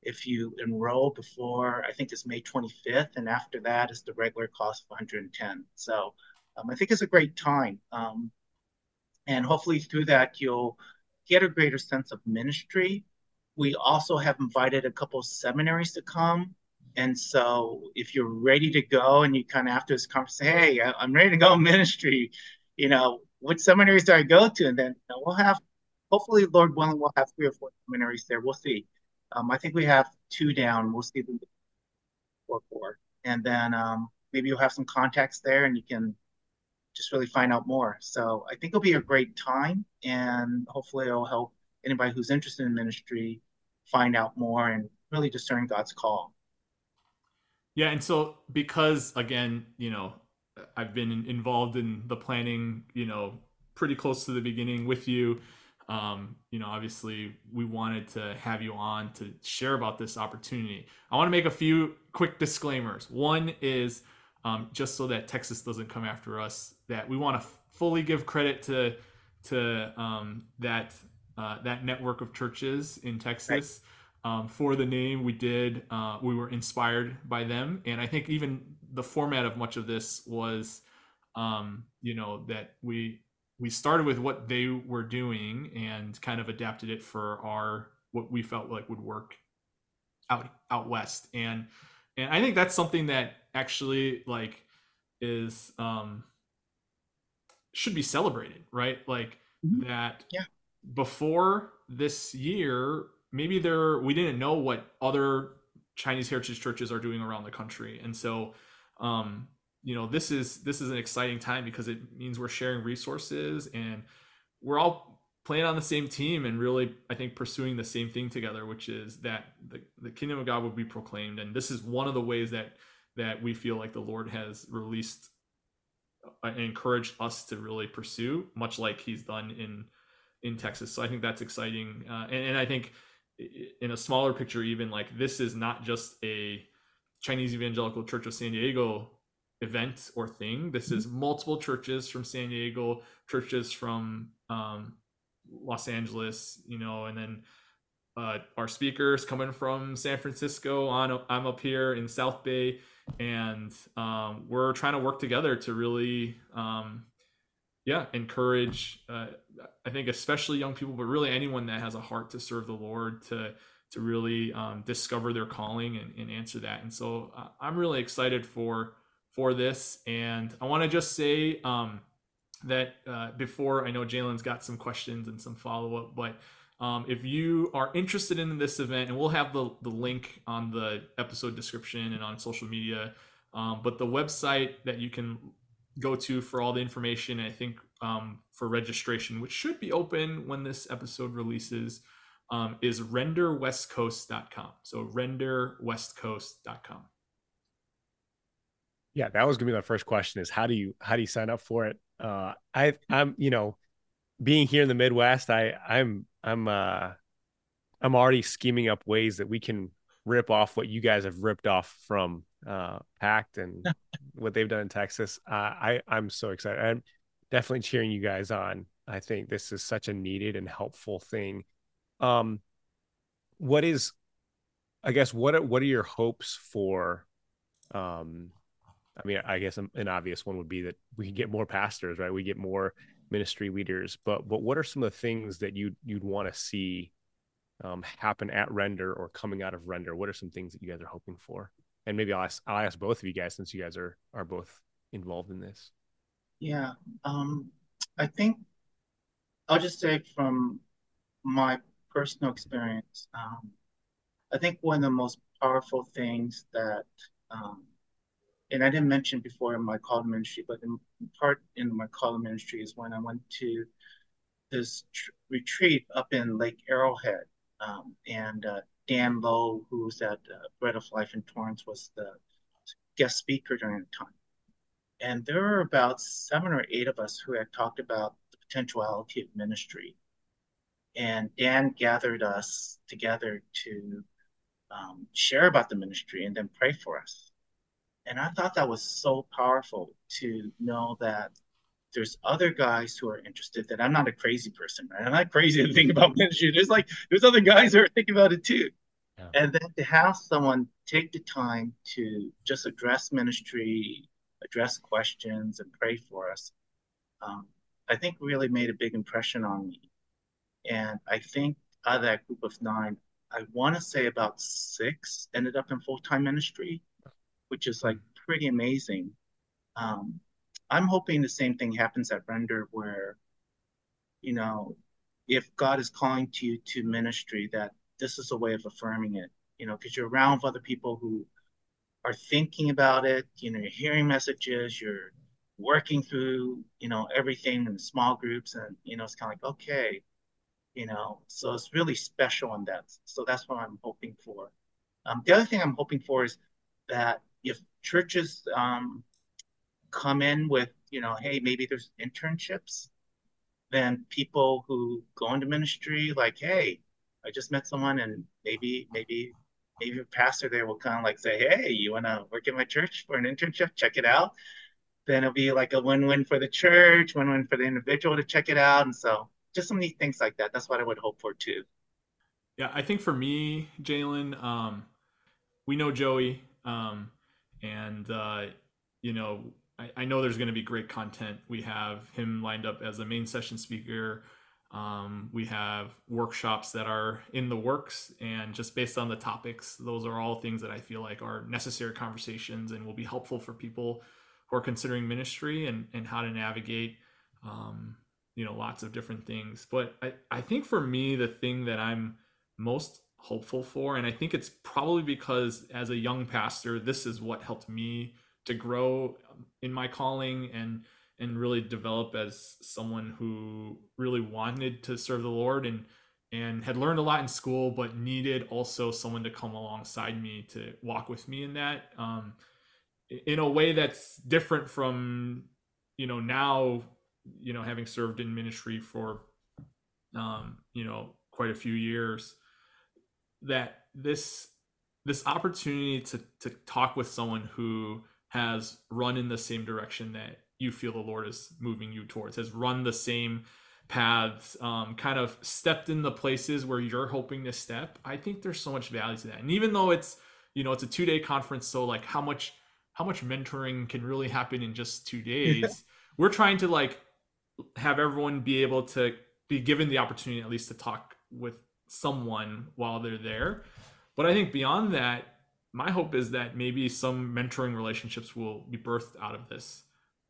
Speaker 3: if you enroll before I think it's May 25th, and after that is the regular cost of 110. So I think it's a great time, um, and hopefully through that you'll get a greater sense of ministry. We also have invited a couple of seminaries to come. And so if you're ready to go and you kind of after this conference hey, I'm ready to go ministry, you know, which seminaries do I go to? And then you know, we'll have, hopefully, Lord willing, we'll have three or four seminaries there. We'll see. Um, I think we have two down. We'll see the four, four. And then um, maybe you'll have some contacts there and you can just really find out more. So I think it'll be a great time and hopefully it'll help anybody who's interested in ministry find out more and really discern God's call.
Speaker 1: Yeah, and so because again, you know, I've been involved in the planning, you know, pretty close to the beginning with you. Um, you know, obviously, we wanted to have you on to share about this opportunity. I want to make a few quick disclaimers. One is um, just so that Texas doesn't come after us, that we want to fully give credit to to um, that uh, that network of churches in Texas. Right. Um, for the name we did uh, we were inspired by them and i think even the format of much of this was um, you know that we we started with what they were doing and kind of adapted it for our what we felt like would work out out west and and i think that's something that actually like is um should be celebrated right? Like mm-hmm. that
Speaker 3: yeah.
Speaker 1: before this year maybe there we didn't know what other chinese heritage churches are doing around the country. And so um, you know this is this is an exciting time because it means we're sharing resources and we're all playing on the same team and really i think pursuing the same thing together which is that the, the kingdom of god would be proclaimed. And this is one of the ways that that we feel like the lord has released uh, and encouraged us to really pursue much like he's done in in texas so i think that's exciting uh, and, and i think in a smaller picture even like this is not just a Chinese Evangelical Church of San Diego event or thing. This is mm-hmm. multiple churches from San Diego, churches from um, Los Angeles, you know, and then uh, our speakers coming from San Francisco. On I'm up here in South Bay, and um, we're trying to work together to really, um, yeah, encourage. Uh, I think especially young people, but really anyone that has a heart to serve the Lord to to really um, discover their calling and, and, answer that. And so uh, I'm really excited for for this. And I want to just say um, that uh, before I know Jalen's got some questions and some follow up, but um, if you are interested in this event, and we'll have the, the link on the episode description and on social media, um, but the website that you can go to for all the information, I think um, for registration, which should be open when this episode releases, um, is renderwestcoast.com. So renderwestcoast.com.
Speaker 2: Yeah, that was gonna be my first question is how do you how do you sign up for it? Uh I I'm you know being here in the Midwest, I I'm I'm uh I'm already scheming up ways that we can rip off what you guys have ripped off from uh, Pact and <laughs> what they've done in Texas. Uh, I I'm so excited. I'm definitely cheering you guys on. I think this is such a needed and helpful thing. Um, what is, I guess, what are, what are your hopes for? Um, I mean, I guess an obvious one would be that we can get more pastors, right? We get more ministry leaders. But but what are some of the things that you you'd want to see um, happen at Render or coming out of Render? What are some things that you guys are hoping for? And maybe I'll ask I'll ask both of you guys since you guys are are both involved in this.
Speaker 3: Yeah, um, I think I'll just say from my personal experience, um, I think one of the most powerful things that um, and I didn't mention before in my call to ministry, but in part in my call ministry is when I went to this tr- retreat up in Lake Arrowhead. Um, and uh, Dan Lowe, who's at uh, Bread of Life in Torrance, was the guest speaker during the time. And there were about seven or eight of us who had talked about the potentiality of ministry. And Dan gathered us together to um, share about the ministry and then pray for us. And I thought that was so powerful to know that there's other guys who are interested that I'm not a crazy person, right? I'm not crazy to think about <laughs> ministry. There's like there's other guys who are thinking about it too. Yeah. And then to have someone take the time to just address ministry, address questions, and pray for us, um, I think really made a big impression on me. And I think out of that group of nine, I want to say about six ended up in full time ministry which is like pretty amazing. Um, I'm hoping the same thing happens at Render, where, you know, if God is calling to you to ministry, that this is a way of affirming it, you know, because you're around with other people who are thinking about it, you know, you're hearing messages, you're working through, you know, everything in small groups, and, you know, it's kind of like, okay, you know, so it's really special in that. So that's what I'm hoping for. Um, the other thing I'm hoping for is that churches um, come in with, you know, hey, maybe there's internships, then people who go into ministry, like, hey, I just met someone, and maybe, maybe, maybe a pastor there will kind of like say, hey, you want to work in my church for an internship? Check it out. Then it'll be like a win-win for the church, win-win for the individual to check it out, and so just some neat things like that. That's what I would hope for too.
Speaker 1: Yeah, I think for me, Jalen, um, we know Joey. Um, and uh, you know I, I know there's going to be great content. We have him lined up as a main session speaker. Um, we have workshops that are in the works, and just based on the topics, those are all things that I feel like are necessary conversations and will be helpful for people who are considering ministry and and how to navigate. Um, you know, lots of different things. But I, I think for me, the thing that I'm most hopeful for. And I think it's probably because as a young pastor, this is what helped me to grow in my calling and and really develop as someone who really wanted to serve the Lord and and had learned a lot in school, but needed also someone to come alongside me to walk with me in that um, in a way that's different from you know now you know having served in ministry for um, you know quite a few years that this this opportunity to to talk with someone who has run in the same direction that you feel the Lord is moving you towards, has run the same paths, um, kind of stepped in the places where you're hoping to step. I think there's so much value to that. And even though it's, you know, it's a two day conference, so like how much how much mentoring can really happen in just two <laughs> days? We're trying to like have everyone be able to be given the opportunity at least to talk with someone while they're there. But I think beyond that, my hope is that maybe some mentoring relationships will be birthed out of this,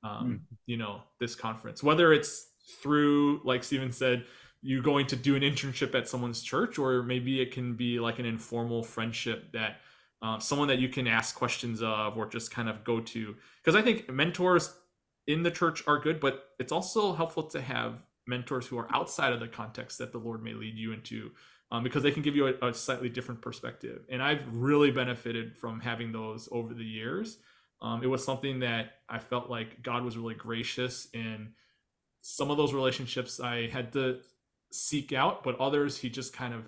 Speaker 1: um, mm. you know, this conference. Whether it's through, like Steven said, you going to do an internship at someone's church, or maybe it can be like an informal friendship that uh, someone that you can ask questions of, or just kind of go to. Because I think mentors in the church are good, but it's also helpful to have mentors who are outside of the context that the Lord may lead you into, um, because they can give you a, a, slightly different perspective. And I've really benefited from having those over the years. Um, it was something that I felt like God was really gracious in. Some of those relationships I had to seek out, but others He just kind of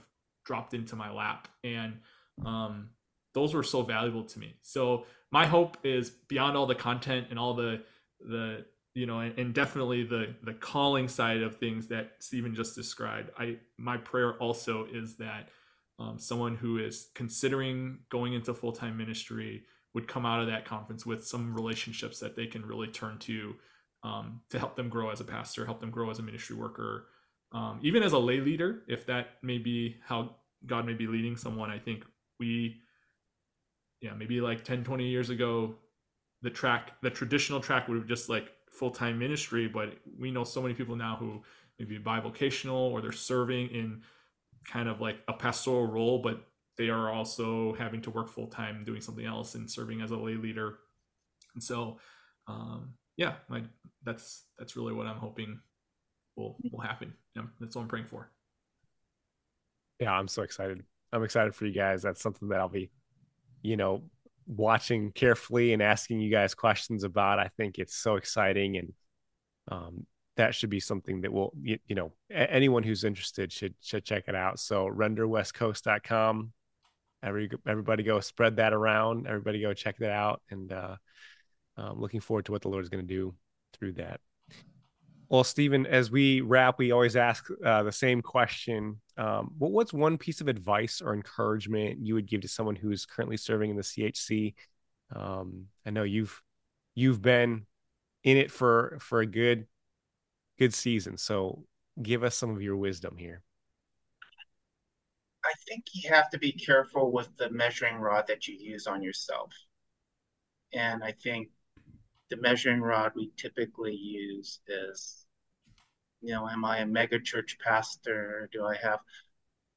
Speaker 1: dropped into my lap. And um, those were so valuable to me. So my hope is beyond all the content and all the the you know and, and definitely the the calling side of things that Steven just described. I my prayer also is that um, someone who is considering going into full time ministry would come out of that conference with some relationships that they can really turn to um, to help them grow as a pastor, help them grow as a ministry worker, um, even as a lay leader, if that may be how God may be leading someone. I think we, yeah, maybe like 10, 20 years ago, the track, the traditional track would have just like full time ministry, but we know so many people now who maybe bivocational or they're serving in kind of like a pastoral role, but they are also having to work full time doing something else and serving as a lay leader. And so, um, yeah, my, that's that's really what I'm hoping will will happen. That's what I'm praying for.
Speaker 2: Yeah, I'm so excited. I'm excited for you guys. That's something that I'll be, you know, watching carefully and asking you guys questions about. I think it's so exciting and um, that should be something that will you, you know anyone who's interested should should check it out. So renderwestcoast.com every everybody go spread that around. Everybody go check that out. And uh um, looking forward to what the lord is going to do through that well steven as we wrap we always ask uh, the same question um, what, what's one piece of advice or encouragement you would give to someone who's currently serving in the chc um, i know you've you've been in it for for a good good season. So give us some of your wisdom here.
Speaker 3: I think you have to be careful with the measuring rod that you use on yourself. And I think the measuring rod we typically use is, you know, am I a mega church pastor? Do I have,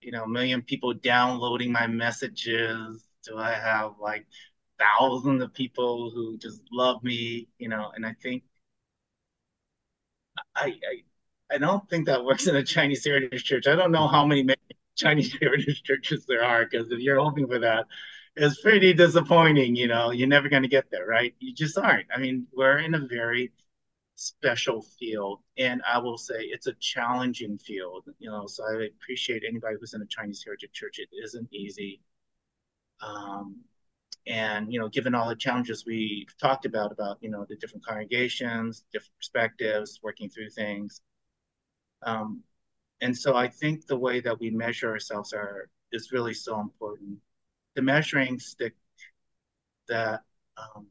Speaker 3: you know, a million people downloading my messages? Do I have like thousands of people who just love me? You know, and I think I, I, I don't think that works in a Chinese Heritage Church. I don't know how many Chinese <laughs> Heritage churches there are because if you're hoping for that, it's pretty disappointing. You know, you're never going to get there, right? You just aren't. I mean, we're in a very special field, and I will say it's a challenging field. You know, so I appreciate anybody who's in a Chinese Heritage Church. It isn't easy. Um, and you know given all the challenges we talked about about you know the different congregations different perspectives working through things um, and so i think the way that we measure ourselves are is really so important the measuring stick that um,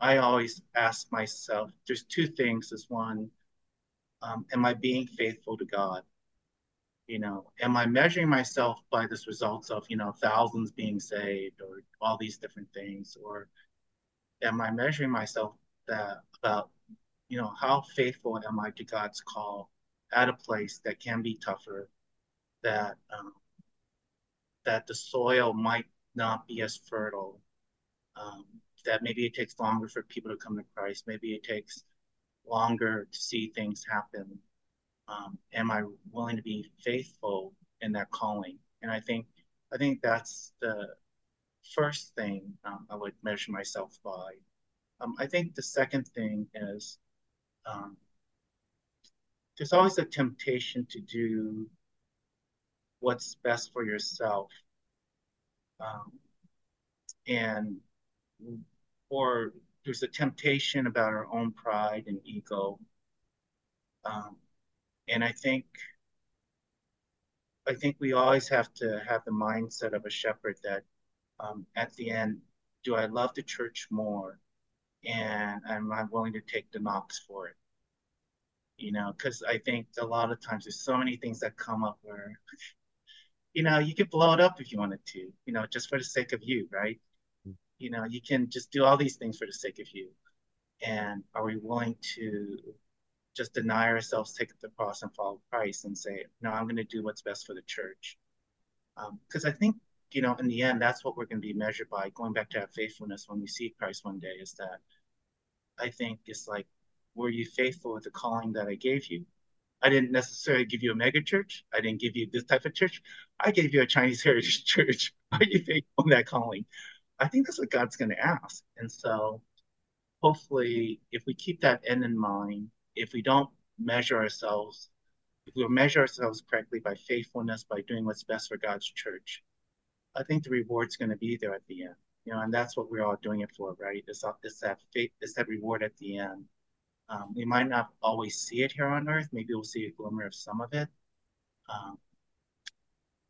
Speaker 3: i always ask myself there's two things. Is one um, am i being faithful to god? You know am i measuring myself by this results of you know thousands being saved or all these different things? Or am i measuring myself that about you know how faithful am i to god's call at a place that can be tougher that um, that the soil might not be as fertile um, that maybe it takes longer for people to come to christ maybe it takes longer to see things happen um, am I willing to be faithful in that calling? And I think I think that's the first thing um, I would measure myself by. Um, I think the second thing is um, there's always a temptation to do what's best for yourself, um, and or there's a temptation about our own pride and ego. Um, and I think I think we always have to have the mindset of a shepherd that um, at the end, do I love the church more, and am I willing to take the knocks for it? You know, because I think a lot of times there's so many things that come up where, <laughs> you know, you could blow it up if you wanted to, you know, just for the sake of you, right? You know, you can just do all these things for the sake of you. And are we willing to just deny ourselves, take up the cross, and follow Christ, and say, "No, I'm going to do what's best for the church." Because um, I think, you know, in the end, that's what we're going to be measured by. Going back to that faithfulness when we see Christ one day, is that I think it's like, were you faithful with the calling that I gave you? I didn't necessarily give you a mega church. I didn't give you this type of church. I gave you a Chinese <laughs> heritage church. Are you faithful in that calling? I think that's what God's going to ask. And so hopefully, if we keep that end in mind, if we don't measure ourselves, if we measure ourselves correctly by faithfulness, by doing what's best for God's church, I think the reward's going to be there at the end. You know, and that's what we're all doing it for, right? It's, it's that faith, it's that reward at the end. Um, we might not always see it here on earth. Maybe we'll see a glimmer of some of it. Um,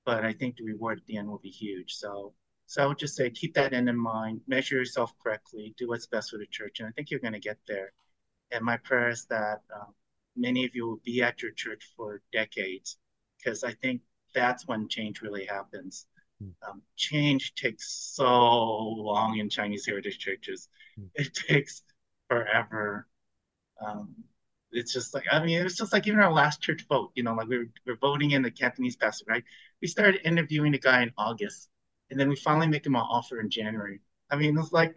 Speaker 3: but I think the reward at the end will be huge. So, so I would just say keep that end in mind, measure yourself correctly, do what's best for the church, and I think you're going to get there. And my prayer is that um, many of you will be at your church for decades, because I think that's when change really happens. Hmm. Um, change takes so long in Chinese heritage churches. Mm. It takes forever. Um, it's just like I mean, it's just like even our last church vote. You know, like we were, we are voting in the Cantonese pastor, right? We started interviewing the guy in August, and then we finally make him an offer in January. I mean, it's like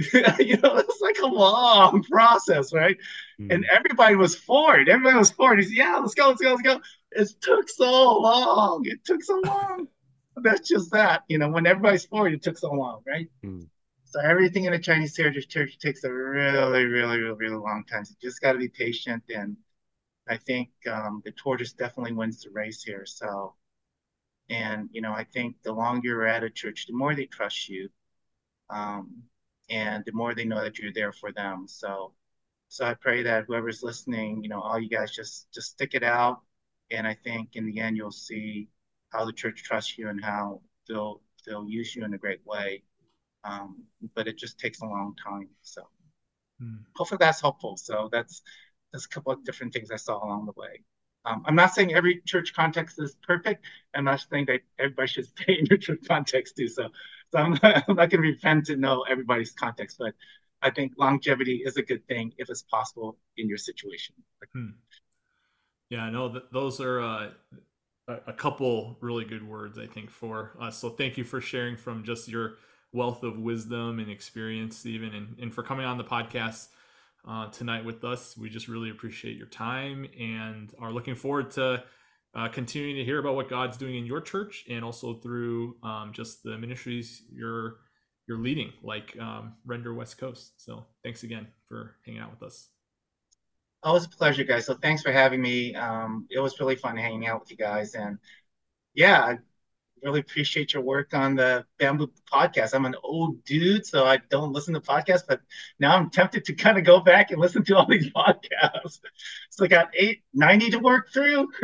Speaker 3: <laughs> you know, it's like a long process, right? Mm. And everybody was for it. Everybody was for it. He said, "Yeah, let's go, let's go, let's go." It took so long. It took so long. That's just that. You know, when everybody's for it, it took so long, right? Mm. So everything in a Chinese heritage church takes a really, really, really, really long time. So you just got to be patient, and I think um, the tortoise definitely wins the race here. So, and you know, I think the longer you're at a church, the more they trust you, um, and the more they know that you're there for them. So, so I pray that whoever's listening, you know, all you guys just just stick it out, and I think in the end you'll see how the church trusts you and how they'll they'll use you in a great way um, but it just takes a long time. So hmm. hopefully that's helpful. So that's that's a couple of different things I saw along the way. Um, I'm not saying every church context is perfect. I'm not saying that everybody should <laughs> stay in your church context too. So, so I'm not, not going to pretend to know everybody's context, but I think longevity is a good thing if it's possible in your situation. Hmm.
Speaker 1: Yeah, I know that those are uh, a couple really good words, I think, for us. So thank you for sharing from just your wealth of wisdom and experience, Steven, and, and for coming on the podcast uh, tonight with us. We just really appreciate your time and are looking forward to uh, continuing to hear about what God's doing in your church and also through um, just the ministries you're you're leading, like um, Render West Coast. So thanks again for hanging out with us.
Speaker 3: Oh, it's a pleasure, guys. So thanks for having me. Um, it was really fun hanging out with you guys, and yeah, really appreciate your work on the Bamboo podcast. I'm an old dude, so I don't listen to podcasts, but now I'm tempted to kind of go back and listen to all these <laughs> podcasts. So I got eight, 90 to work through. <laughs>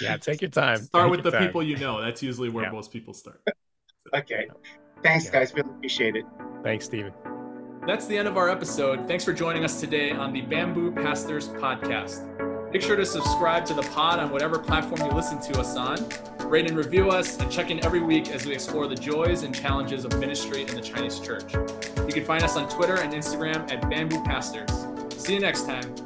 Speaker 2: yeah, take your time.
Speaker 1: Start
Speaker 2: take
Speaker 1: with the time. people you know. That's usually where yeah. most people start. <laughs>
Speaker 3: Okay. Thanks, yeah. guys. Really appreciate it.
Speaker 2: Thanks, Steven.
Speaker 1: That's the end of our episode. Thanks for joining us today on the Bamboo Pastors Podcast. Make sure to subscribe to the pod on whatever platform you listen to us on. Rate and review us, and check in every week as we explore the joys and challenges of ministry in the Chinese church. You can find us on Twitter and Instagram at Bamboo Pastors. See you next time.